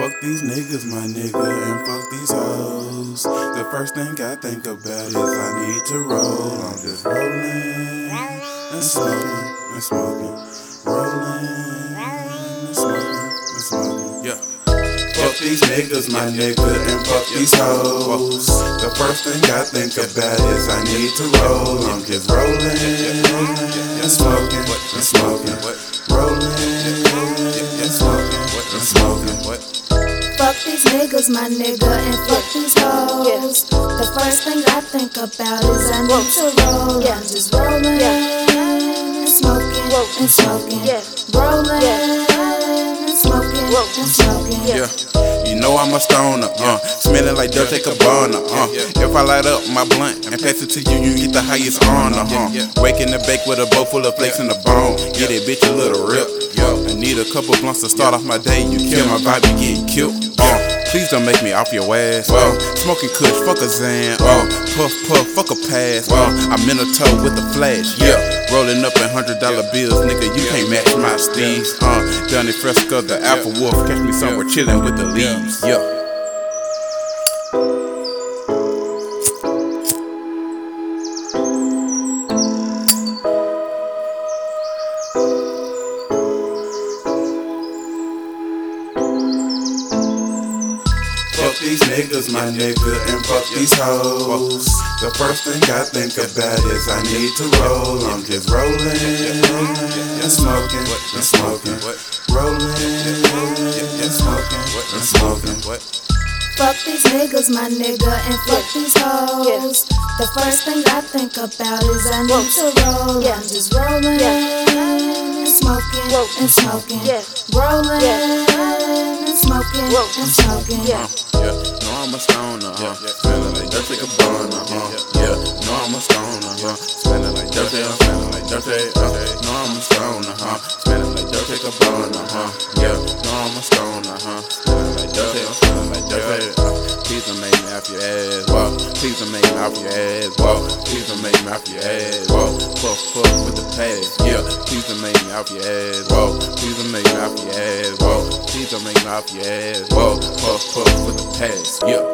Fuck these niggas, my nigga, and fuck these hoes. The first thing I think about is I need to roll. I'm just rolling and smoking and smoking, rolling and smoking and smoking. Yeah. Fuck these niggas, my nigga, and fuck these hoes. The first thing I think about is I need to roll. I'm just rolling and smoking and smoking, rolling and smoking and smoking. Fuck these niggas, my nigga, and fuck these hoes. The first thing I think about is I need to roll. I'm just rolling and smoking and smoking, rolling and smoking and smoking. Yeah. You know I'm a stoner, uh, smelling like dirt, take a burner, uh. If I light up my blunt and pass it to you, you get the highest honor, huh? Waking the bake with a bowl full of flakes and a bone. Get it, bitch, a little rip. Yo, I need a couple blunts to start off my day. You kill my vibe, you get killed. Uh, please don't make me off your ass. Uh, smoking kush, fuck a Xan. Uh, puff, puff, fuck a pass. Uh, I'm in a toe with a flash. Yeah, rolling up in hundred dollar bills, nigga. You can't match my steez. Uh, Donny Fresca, the Alpha Wolf. Catch me somewhere chilling with the leaves. Yeah. Fuck these niggas, my nigga, and fuck these hoes. The first thing I think about is I need to roll. I'm just rolling and smoking and smoking, rolling and smoking and smoking. Fuck these niggas, my nigga, and fuck these hoes. The first thing I think about is I need to roll. I'm just rolling and smoking and smoking, rolling and smoking and smoking. Yeah, yeah. know I'm a stoner, huh? Smelling like dirty cabana, huh? Yeah, know I'm a stoner, huh? Smelling like dirty, I'm smelling like dirty, uh. Know I'm a stoner, huh? Smelling like dirty cabana, huh? Yeah, know I'm a stoner, huh? Smelling like dirty, I'm smelling like dirty, uh. Please don't make me off your ass, whoa. Please don't make me off your ass, whoa. Please don't make me off your ass, whoa. Puff, puff with the pass, yeah. Please don't make me off your ass, whoa. Please don't make me off your ass, whoa. Please don't make me off your ass, whoa. Puff, puff with the pass, yeah.